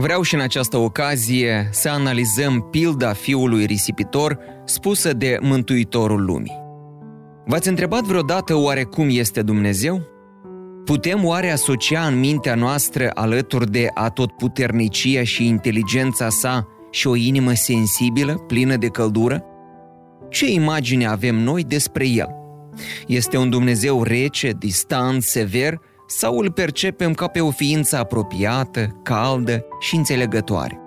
Vreau și în această ocazie să analizăm pilda fiului risipitor spusă de Mântuitorul lumii. V-ați întrebat vreodată oare cum este Dumnezeu? Putem oare asocia în mintea noastră alături de atotputernicia și inteligența sa și o inimă sensibilă, plină de căldură? Ce imagine avem noi despre el? Este un Dumnezeu rece, distant, sever sau îl percepem ca pe o ființă apropiată, caldă și înțelegătoare?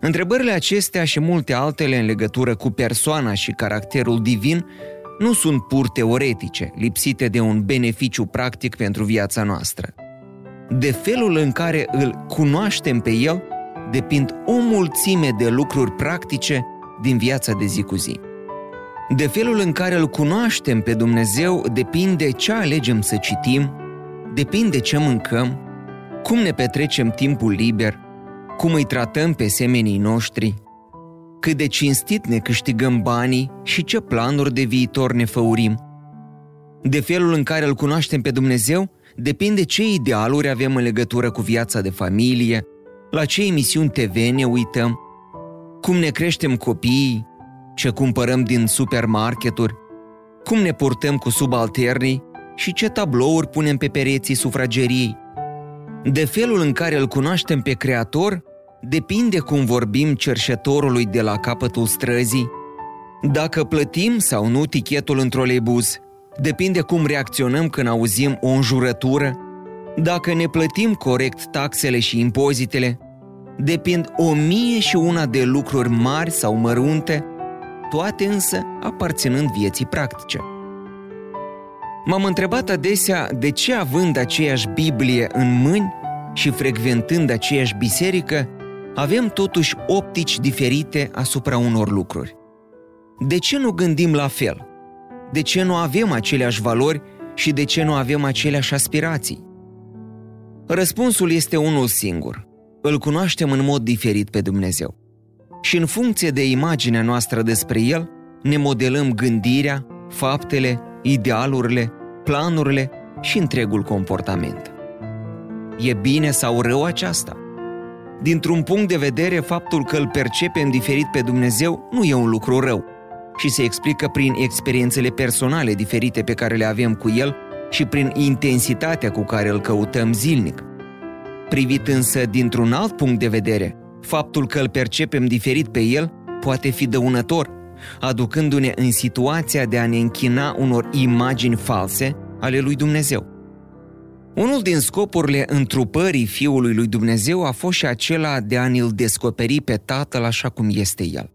Întrebările acestea și multe altele în legătură cu persoana și caracterul divin nu sunt pur teoretice, lipsite de un beneficiu practic pentru viața noastră. De felul în care îl cunoaștem pe el, depind o mulțime de lucruri practice din viața de zi cu zi. De felul în care îl cunoaștem pe Dumnezeu depinde ce alegem să citim, depinde ce mâncăm, cum ne petrecem timpul liber, cum îi tratăm pe semenii noștri, cât de cinstit ne câștigăm banii și ce planuri de viitor ne făurim. De felul în care îl cunoaștem pe Dumnezeu, depinde ce idealuri avem în legătură cu viața de familie, la ce emisiuni TV ne uităm, cum ne creștem copiii, ce cumpărăm din supermarketuri, cum ne purtăm cu subalternii și ce tablouri punem pe pereții sufrageriei. De felul în care îl cunoaștem pe Creator, depinde cum vorbim cerșetorului de la capătul străzii, dacă plătim sau nu tichetul într o leibuz, depinde cum reacționăm când auzim o înjurătură, dacă ne plătim corect taxele și impozitele, depind o mie și una de lucruri mari sau mărunte, toate însă aparținând vieții practice. M-am întrebat adesea de ce având aceeași Biblie în mâini și frecventând aceeași biserică, avem totuși optici diferite asupra unor lucruri. De ce nu gândim la fel? De ce nu avem aceleași valori și de ce nu avem aceleași aspirații? Răspunsul este unul singur. Îl cunoaștem în mod diferit pe Dumnezeu. Și în funcție de imaginea noastră despre El, ne modelăm gândirea, faptele, idealurile, planurile și întregul comportament. E bine sau rău aceasta? Dintr-un punct de vedere, faptul că îl percepem diferit pe Dumnezeu nu e un lucru rău și se explică prin experiențele personale diferite pe care le avem cu El și prin intensitatea cu care îl căutăm zilnic. Privit însă dintr-un alt punct de vedere, faptul că îl percepem diferit pe El poate fi dăunător, aducându-ne în situația de a ne închina unor imagini false ale lui Dumnezeu. Unul din scopurile întrupării Fiului lui Dumnezeu a fost și acela de a ne-l descoperi pe Tatăl așa cum este El.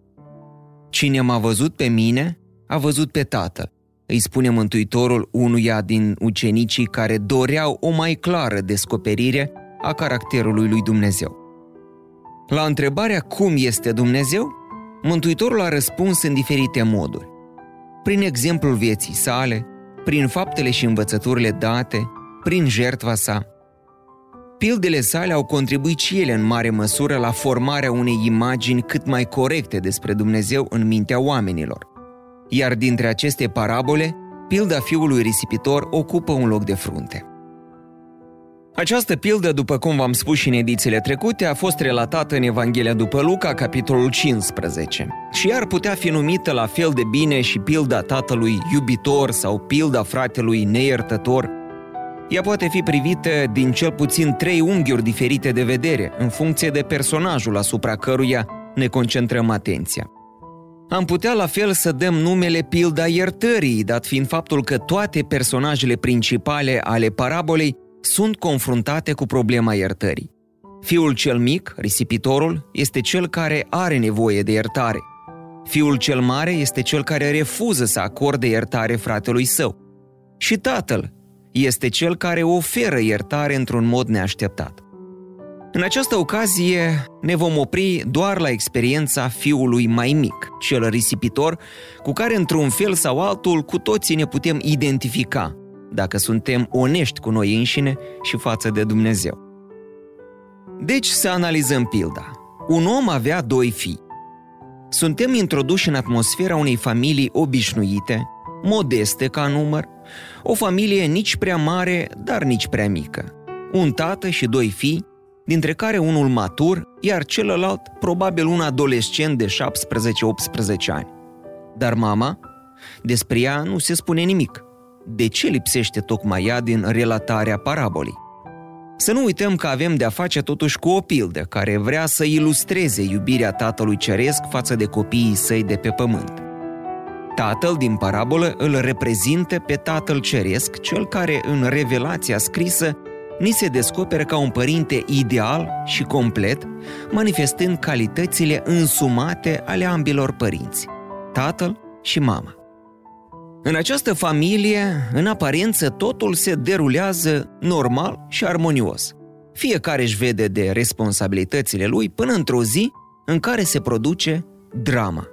Cine m-a văzut pe mine, a văzut pe Tatăl, îi spune Mântuitorul unuia din ucenicii care doreau o mai clară descoperire a caracterului lui Dumnezeu. La întrebarea cum este Dumnezeu, Mântuitorul a răspuns în diferite moduri. Prin exemplul vieții sale, prin faptele și învățăturile date, prin jertva sa. Pildele sale au contribuit și ele în mare măsură la formarea unei imagini cât mai corecte despre Dumnezeu în mintea oamenilor. Iar dintre aceste parabole, pilda fiului risipitor ocupă un loc de frunte. Această pildă, după cum v-am spus și în edițiile trecute, a fost relatată în Evanghelia după Luca, capitolul 15. Și ar putea fi numită la fel de bine și pilda tatălui iubitor sau pilda fratelui neiertător, ea poate fi privită din cel puțin trei unghiuri diferite de vedere, în funcție de personajul asupra căruia ne concentrăm atenția. Am putea la fel să dăm numele pilda iertării, dat fiind faptul că toate personajele principale ale parabolei sunt confruntate cu problema iertării. Fiul cel mic, risipitorul, este cel care are nevoie de iertare. Fiul cel mare este cel care refuză să acorde iertare fratelui său. Și tatăl este cel care oferă iertare într-un mod neașteptat. În această ocazie ne vom opri doar la experiența fiului mai mic, cel risipitor, cu care într-un fel sau altul cu toții ne putem identifica, dacă suntem onești cu noi înșine și față de Dumnezeu. Deci să analizăm pilda. Un om avea doi fii. Suntem introduși în atmosfera unei familii obișnuite, modeste ca număr, o familie nici prea mare, dar nici prea mică. Un tată și doi fii, dintre care unul matur, iar celălalt probabil un adolescent de 17-18 ani. Dar mama, despre ea nu se spune nimic. De ce lipsește tocmai ea din relatarea parabolii? Să nu uităm că avem de-a face totuși cu o pildă care vrea să ilustreze iubirea Tatălui Ceresc față de copiii săi de pe pământ. Tatăl din parabolă îl reprezintă pe Tatăl Ceresc, cel care în revelația scrisă ni se descoperă ca un părinte ideal și complet, manifestând calitățile însumate ale ambilor părinți, tatăl și mama. În această familie, în aparență, totul se derulează normal și armonios. Fiecare își vede de responsabilitățile lui până într-o zi în care se produce drama.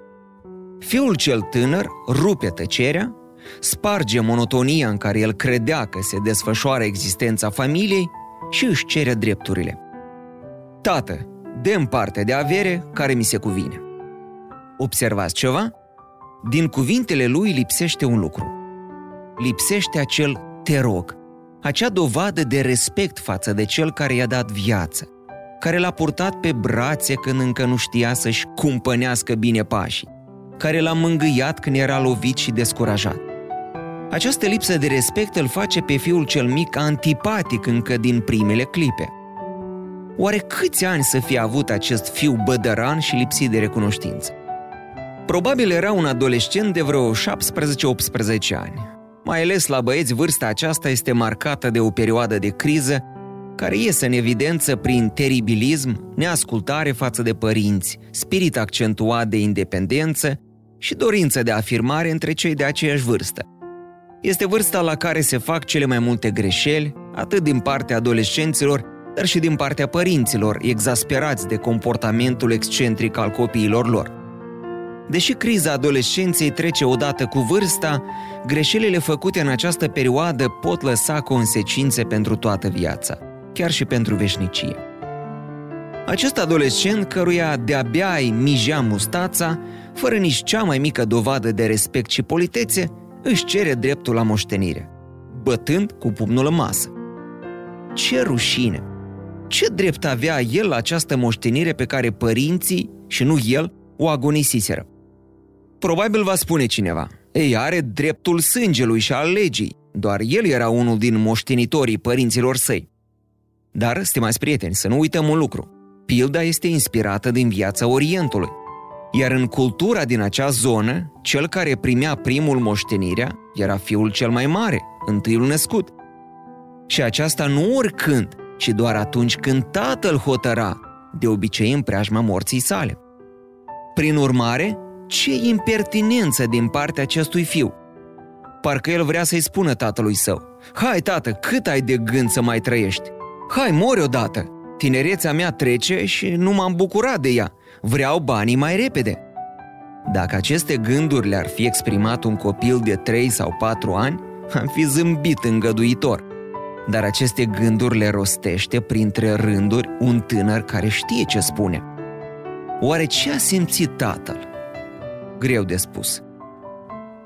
Fiul cel tânăr rupe tăcerea, sparge monotonia în care el credea că se desfășoară existența familiei și își cere drepturile. Tată, dăm parte de avere care mi se cuvine. Observați ceva? Din cuvintele lui lipsește un lucru. Lipsește acel te rog, acea dovadă de respect față de cel care i-a dat viață, care l-a purtat pe brațe când încă nu știa să-și cumpănească bine pașii, care l-a mângâiat când era lovit și descurajat. Această lipsă de respect îl face pe fiul cel mic antipatic încă din primele clipe. Oare câți ani să fie avut acest fiu bădăran și lipsit de recunoștință? Probabil era un adolescent de vreo 17-18 ani. Mai ales la băieți, vârsta aceasta este marcată de o perioadă de criză care iese în evidență prin teribilism, neascultare față de părinți, spirit accentuat de independență și dorință de afirmare între cei de aceeași vârstă. Este vârsta la care se fac cele mai multe greșeli, atât din partea adolescenților, dar și din partea părinților, exasperați de comportamentul excentric al copiilor lor. Deși criza adolescenței trece odată cu vârsta, greșelile făcute în această perioadă pot lăsa consecințe pentru toată viața, chiar și pentru veșnicie. Acest adolescent căruia de-abia îi mijea mustața, fără nici cea mai mică dovadă de respect și politețe, își cere dreptul la moștenire, bătând cu pumnul în masă. Ce rușine! Ce drept avea el la această moștenire pe care părinții, și nu el, o agonisiseră? Probabil va spune cineva, ei are dreptul sângelui și al legii, doar el era unul din moștenitorii părinților săi. Dar, stimați prieteni, să nu uităm un lucru. Pilda este inspirată din viața Orientului. Iar în cultura din acea zonă, cel care primea primul moștenirea era fiul cel mai mare, întâiul născut. Și aceasta nu oricând, ci doar atunci când tatăl hotăra, de obicei în preajma morții sale. Prin urmare, ce impertinență din partea acestui fiu! Parcă el vrea să-i spună tatălui său, Hai, tată, cât ai de gând să mai trăiești? Hai, mori odată! Tinerețea mea trece și nu m-am bucurat de ea. Vreau banii mai repede. Dacă aceste gânduri le-ar fi exprimat un copil de 3 sau 4 ani, am fi zâmbit îngăduitor. Dar aceste gânduri le rostește printre rânduri un tânăr care știe ce spune. Oare ce a simțit tatăl? Greu de spus.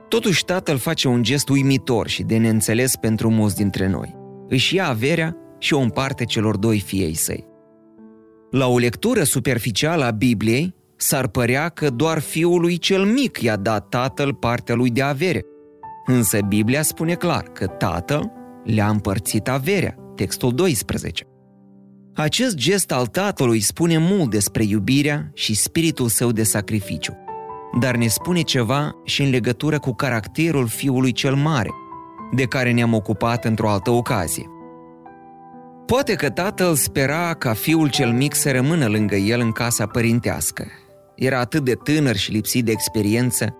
Totuși tatăl face un gest uimitor și de neînțeles pentru mulți dintre noi. Își ia averea și o împarte celor doi fiei săi. La o lectură superficială a Bibliei, s-ar părea că doar fiului cel mic i-a dat tatăl partea lui de avere. Însă Biblia spune clar că tatăl le-a împărțit averea, textul 12. Acest gest al tatălui spune mult despre iubirea și spiritul său de sacrificiu dar ne spune ceva și în legătură cu caracterul fiului cel mare, de care ne-am ocupat într-o altă ocazie. Poate că tatăl spera ca fiul cel mic să rămână lângă el în casa părintească. Era atât de tânăr și lipsit de experiență,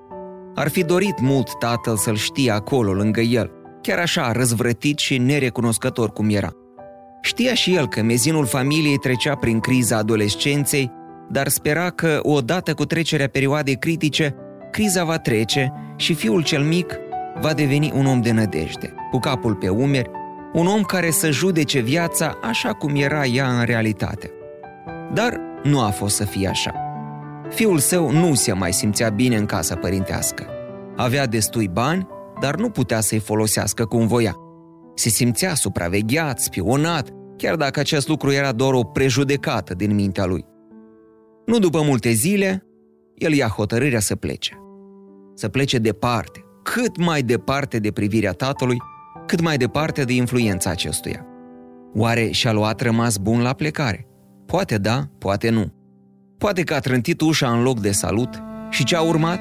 ar fi dorit mult tatăl să-l știe acolo, lângă el, chiar așa, răzvrătit și nerecunoscător cum era. Știa și el că mezinul familiei trecea prin criza adolescenței, dar spera că, odată cu trecerea perioadei critice, criza va trece și fiul cel mic va deveni un om de nădejde, cu capul pe umeri, un om care să judece viața așa cum era ea în realitate. Dar nu a fost să fie așa. Fiul său nu se mai simțea bine în casa părintească. Avea destui bani, dar nu putea să-i folosească cum voia. Se simțea supravegheat, spionat, chiar dacă acest lucru era doar o prejudecată din mintea lui. Nu după multe zile, el ia hotărârea să plece. Să plece departe, cât mai departe de privirea tatălui, cât mai departe de influența acestuia. Oare și-a luat rămas bun la plecare? Poate da, poate nu. Poate că a trântit ușa în loc de salut și ce a urmat?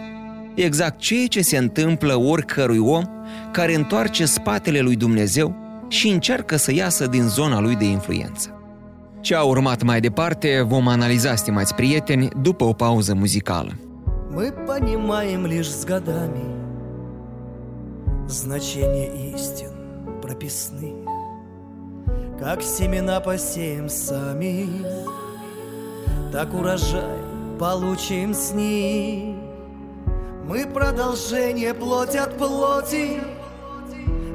Exact ceea ce se întâmplă oricărui om care întoarce spatele lui Dumnezeu și încearcă să iasă din zona lui de influență. Ce a urmat mai departe vom analiza, stimați prieteni, după o pauză muzicală. Мы понимаем лишь с годами. Значение истин прописных Как семена посеем сами. Так урожай получим с них Мы продолжение плоть от плоти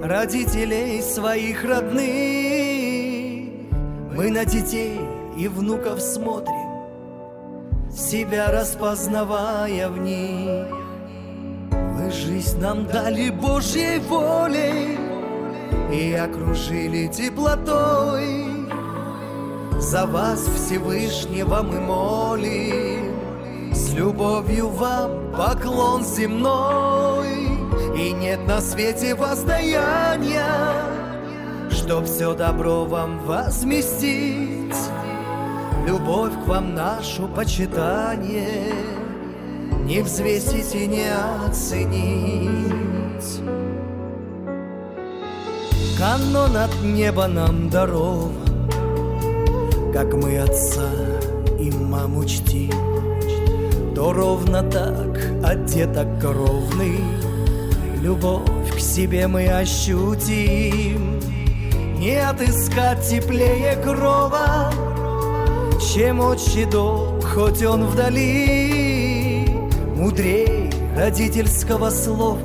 Родителей своих родных Мы на детей и внуков смотрим Себя распознавая в них. Вы жизнь нам дали Божьей волей И окружили теплотой. За вас Всевышнего мы молим С любовью вам поклон земной. И нет на свете воздаяния Чтоб все добро вам возместить. Любовь к вам нашу почитание Не взвесить и не оценить. Канон от неба нам дарован Как мы отца и маму чтим. То ровно так от деток ровный Любовь к себе мы ощутим Не отыскать теплее крова Чем отчий дом, хоть он вдали. Мудрей родительского слова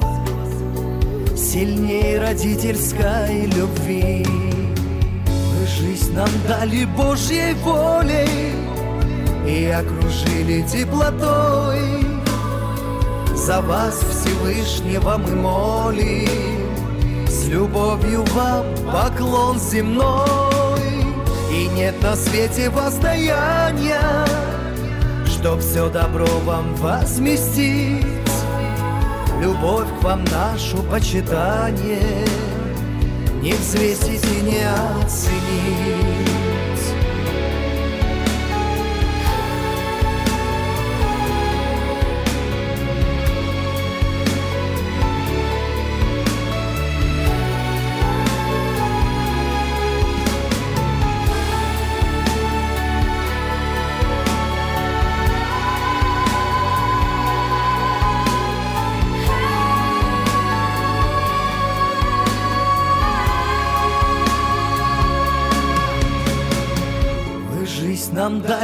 Сильнее родительской любви. Вы жизнь нам дали Божьей волей И окружили теплотой. За вас Всевышнего мы молим Любовью вам поклон земной. И нет на свете воздаяния Чтоб все добро вам возместить. Любовь к вам нашу почитание Не взвесить и не оценить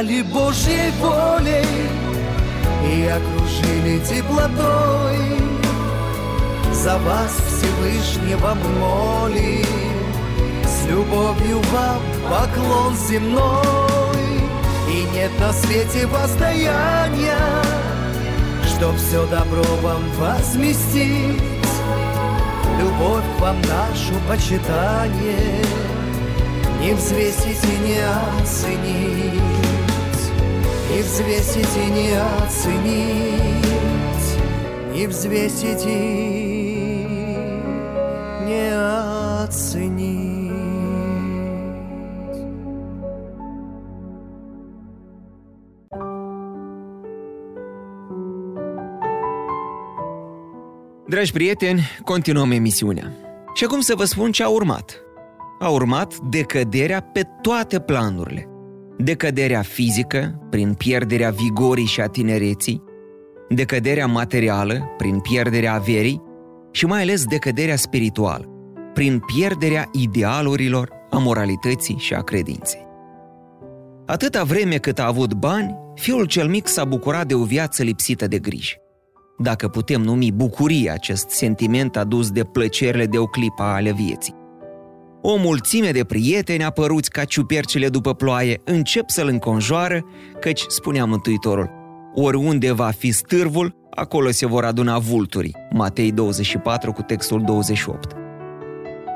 дали Божьей волей И окружили теплотой. За вас Всевышнего мы молим С любовью вам поклон земной. И нет на свете воздаяния Чтоб все добро вам возместить. Любовь к вам нашу почитание не взвесить и не оценить Не взвесить и не оценить Не взвесить и не оценить Dragi prieteni, continuăm emisiunea. Și acum să vă spun ce a urmat. A urmat decăderea pe toate planurile. Decăderea fizică, prin pierderea vigorii și a tinereții, decăderea materială, prin pierderea averii și mai ales decăderea spirituală, prin pierderea idealurilor, a moralității și a credinței. Atâta vreme cât a avut bani, fiul cel mic s-a bucurat de o viață lipsită de griji. Dacă putem numi bucurie acest sentiment adus de plăcerile de o clipă ale vieții. O mulțime de prieteni apăruți ca ciupercile după ploaie încep să-l înconjoară, căci, spunea Mântuitorul, oriunde va fi stârvul, acolo se vor aduna vulturii. Matei 24 cu textul 28.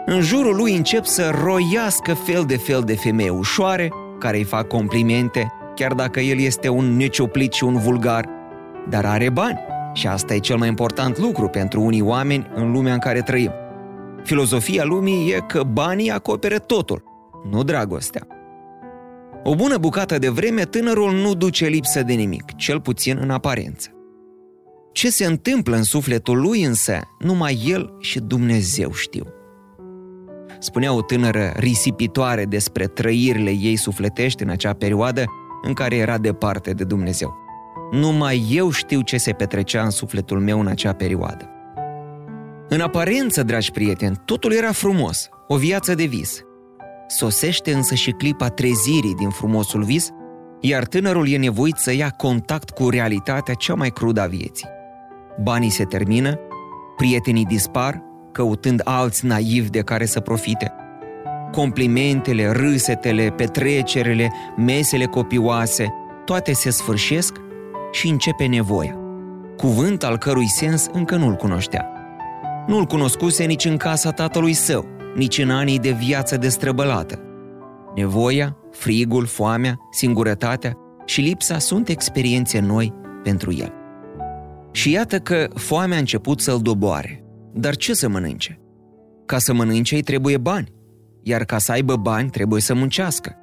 În jurul lui încep să roiască fel de fel de femei ușoare, care îi fac complimente, chiar dacă el este un necioplit și un vulgar, dar are bani. Și asta e cel mai important lucru pentru unii oameni în lumea în care trăim. Filozofia lumii e că banii acoperă totul, nu dragostea. O bună bucată de vreme, tânărul nu duce lipsă de nimic, cel puțin în aparență. Ce se întâmplă în sufletul lui însă, numai el și Dumnezeu știu. Spunea o tânără risipitoare despre trăirile ei sufletești în acea perioadă în care era departe de Dumnezeu. Numai eu știu ce se petrecea în sufletul meu în acea perioadă. În aparență, dragi prieteni, totul era frumos, o viață de vis. Sosește însă și clipa trezirii din frumosul vis, iar tânărul e nevoit să ia contact cu realitatea cea mai crudă a vieții. Banii se termină, prietenii dispar, căutând alți naivi de care să profite. Complimentele, râsetele, petrecerile, mesele copioase, toate se sfârșesc și începe nevoia. Cuvânt al cărui sens încă nu-l cunoștea. Nu-l cunoscuse nici în casa tatălui său, nici în anii de viață destrăbălată. Nevoia, frigul, foamea, singurătatea și lipsa sunt experiențe noi pentru el. Și iată că foamea a început să-l doboare. Dar ce să mănânce? Ca să mănânce îi trebuie bani, iar ca să aibă bani trebuie să muncească.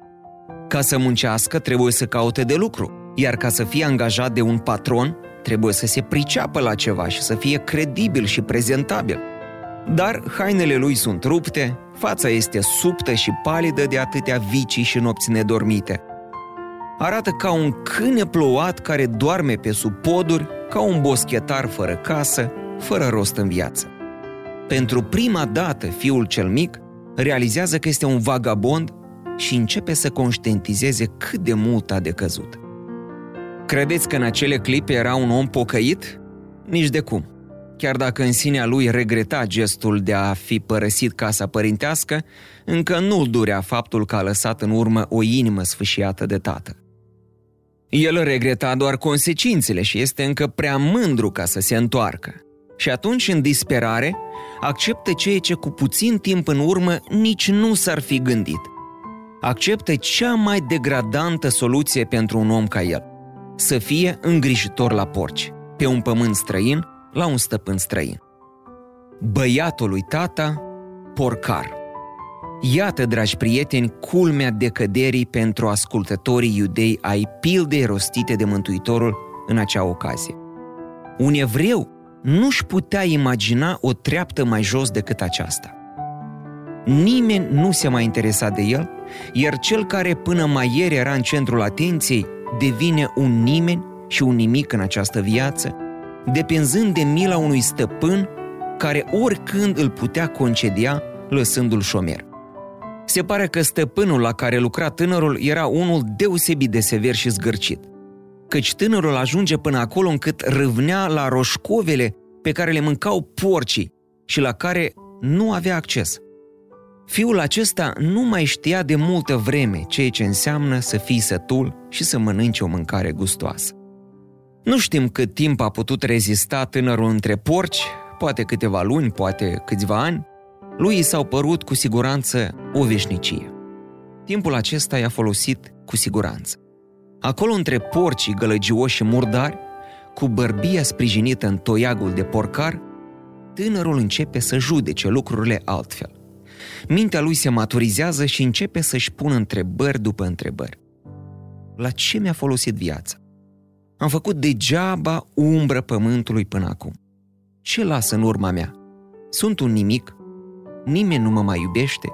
Ca să muncească trebuie să caute de lucru, iar ca să fie angajat de un patron trebuie să se priceapă la ceva și să fie credibil și prezentabil. Dar hainele lui sunt rupte, fața este subtă și palidă de atâtea vicii și nopți nedormite. Arată ca un câine plouat care doarme pe sub poduri, ca un boschetar fără casă, fără rost în viață. Pentru prima dată, fiul cel mic realizează că este un vagabond și începe să conștientizeze cât de mult a decăzut. Credeți că în acele clipe era un om pocăit? Nici de cum. Chiar dacă în sinea lui regreta gestul de a fi părăsit casa părintească, încă nu-l durea faptul că a lăsat în urmă o inimă sfâșiată de tată. El regreta doar consecințele și este încă prea mândru ca să se întoarcă. Și atunci, în disperare, acceptă ceea ce cu puțin timp în urmă nici nu s-ar fi gândit. Acceptă cea mai degradantă soluție pentru un om ca el – să fie îngrijitor la porci, pe un pământ străin, la un stăpân străin. Băiatul lui tata, porcar. Iată, dragi prieteni, culmea decăderii pentru ascultătorii iudei ai pildei rostite de Mântuitorul în acea ocazie. Un evreu nu-și putea imagina o treaptă mai jos decât aceasta. Nimeni nu se mai interesa de el, iar cel care până mai ieri era în centrul atenției devine un nimeni și un nimic în această viață, depinzând de mila unui stăpân care oricând îl putea concedia lăsându-l șomer. Se pare că stăpânul la care lucra tânărul era unul deosebit de sever și zgârcit, căci tânărul ajunge până acolo încât râvnea la roșcovele pe care le mâncau porcii și la care nu avea acces. Fiul acesta nu mai știa de multă vreme ceea ce înseamnă să fii sătul și să mănânci o mâncare gustoasă. Nu știm cât timp a putut rezista tânărul între porci, poate câteva luni, poate câțiva ani, lui i s-au părut cu siguranță o veșnicie. Timpul acesta i-a folosit cu siguranță. Acolo între porcii gălăgioși și murdari, cu bărbia sprijinită în toiagul de porcar, tânărul începe să judece lucrurile altfel. Mintea lui se maturizează și începe să-și pună întrebări după întrebări. La ce mi-a folosit viața? Am făcut degeaba umbră pământului până acum. Ce lasă în urma mea? Sunt un nimic? Nimeni nu mă mai iubește?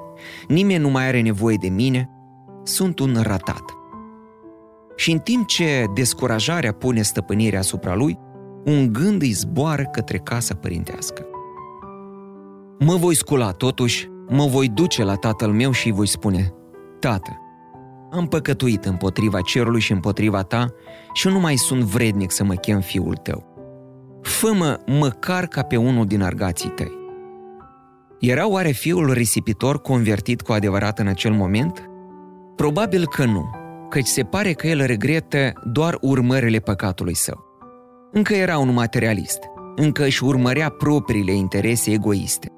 Nimeni nu mai are nevoie de mine? Sunt un ratat. Și în timp ce descurajarea pune stăpânirea asupra lui, un gând îi zboară către casa părintească. Mă voi scula totuși mă voi duce la tatăl meu și îi voi spune, Tată, am păcătuit împotriva cerului și împotriva ta și nu mai sunt vrednic să mă chem fiul tău. Fă-mă măcar ca pe unul din argații tăi. Era oare fiul risipitor convertit cu adevărat în acel moment? Probabil că nu, căci se pare că el regretă doar urmările păcatului său. Încă era un materialist, încă își urmărea propriile interese egoiste.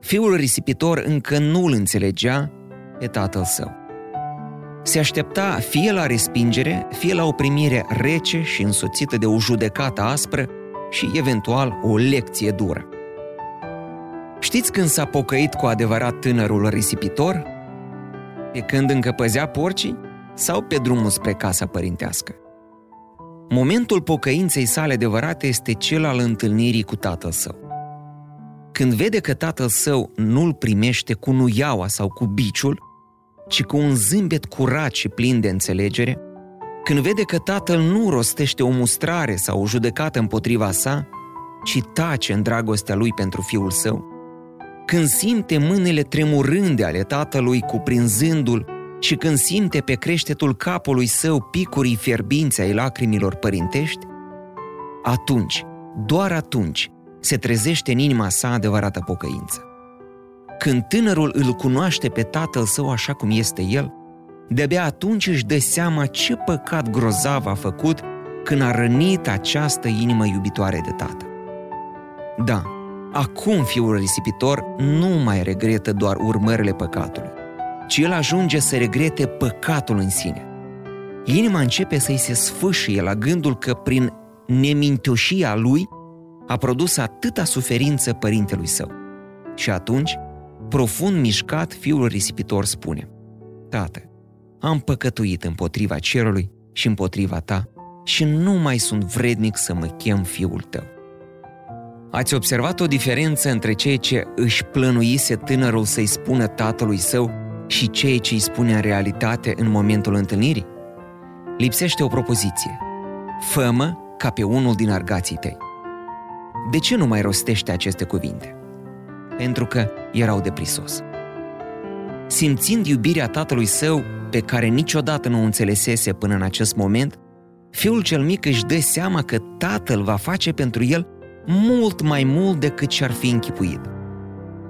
Fiul risipitor încă nu îl înțelegea pe tatăl său. Se aștepta fie la respingere, fie la o primire rece și însoțită de o judecată aspră și eventual o lecție dură. Știți când s-a pocăit cu adevărat tânărul risipitor? Pe când încă păzea porcii sau pe drumul spre casa părintească? Momentul pocăinței sale adevărate este cel al întâlnirii cu tatăl său. Când vede că tatăl său nu-l primește cu nuiaua sau cu biciul, ci cu un zâmbet curat și plin de înțelegere, când vede că tatăl nu rostește o mustrare sau o judecată împotriva sa, ci tace în dragostea lui pentru fiul său, când simte mâinile tremurânde ale tatălui cuprinzându-l și când simte pe creștetul capului său picurii fierbinți ai lacrimilor părintești, atunci, doar atunci, se trezește în inima sa adevărată pocăință. Când tânărul îl cunoaște pe tatăl său așa cum este el, de-abia atunci își dă seama ce păcat grozav a făcut când a rănit această inimă iubitoare de tată. Da, acum fiul risipitor nu mai regretă doar urmările păcatului, ci el ajunge să regrete păcatul în sine. Inima începe să-i se sfâșie la gândul că prin nemintoșia lui a produs atâta suferință părintelui său. Și atunci, profund mișcat, fiul risipitor spune, Tată, am păcătuit împotriva cerului și împotriva ta și nu mai sunt vrednic să mă chem fiul tău. Ați observat o diferență între ceea ce își plănuise tânărul să-i spună tatălui său și ceea ce îi spune în realitate în momentul întâlnirii? Lipsește o propoziție. Fă-mă ca pe unul din argații tăi. De ce nu mai rostește aceste cuvinte? Pentru că erau de prisos. Simțind iubirea tatălui său, pe care niciodată nu o înțelesese până în acest moment, fiul cel mic își dă seama că tatăl va face pentru el mult mai mult decât și-ar fi închipuit.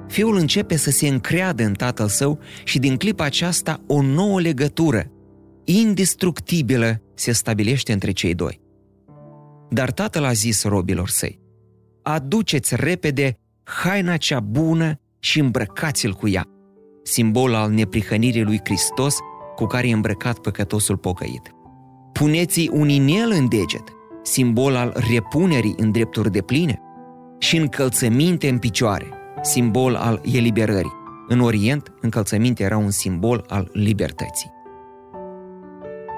Fiul începe să se încreadă în tatăl său și din clipa aceasta o nouă legătură, indestructibilă, se stabilește între cei doi. Dar tatăl a zis robilor săi, aduceți repede haina cea bună și îmbrăcați-l cu ea, simbol al neprihănirii lui Hristos cu care e îmbrăcat păcătosul pocăit. Puneți un inel în deget, simbol al repunerii în drepturi de pline, și încălțăminte în picioare, simbol al eliberării. În Orient, încălțăminte era un simbol al libertății.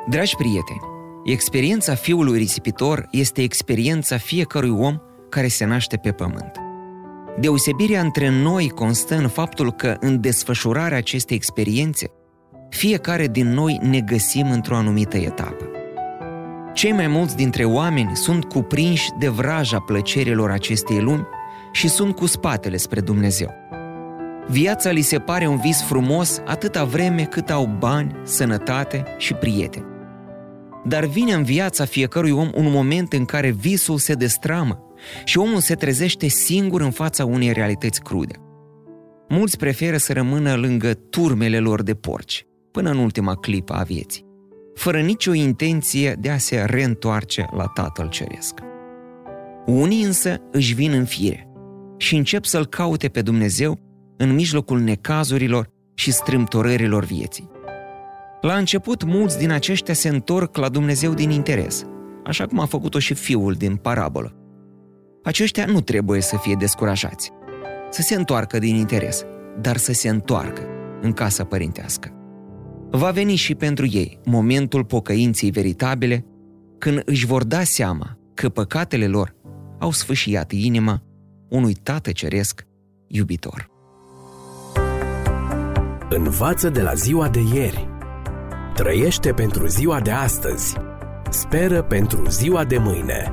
Dragi prieteni, experiența fiului risipitor este experiența fiecărui om care se naște pe pământ. Deosebirea între noi constă în faptul că în desfășurarea acestei experiențe, fiecare din noi ne găsim într-o anumită etapă. Cei mai mulți dintre oameni sunt cuprinși de vraja plăcerilor acestei lumi și sunt cu spatele spre Dumnezeu. Viața li se pare un vis frumos atâta vreme cât au bani, sănătate și prieteni. Dar vine în viața fiecărui om un moment în care visul se destramă și omul se trezește singur în fața unei realități crude. Mulți preferă să rămână lângă turmele lor de porci, până în ultima clipă a vieții, fără nicio intenție de a se reîntoarce la Tatăl Ceresc. Unii însă își vin în fire și încep să-L caute pe Dumnezeu în mijlocul necazurilor și strâmtorărilor vieții. La început, mulți din aceștia se întorc la Dumnezeu din interes, așa cum a făcut-o și fiul din parabolă. Aceștia nu trebuie să fie descurajați, să se întoarcă din interes, dar să se întoarcă în casa părintească. Va veni și pentru ei momentul pocăinței veritabile, când își vor da seama că păcatele lor au sfâșiat inima unui Tată Ceresc iubitor. Învață de la ziua de ieri. Trăiește pentru ziua de astăzi. Speră pentru ziua de mâine.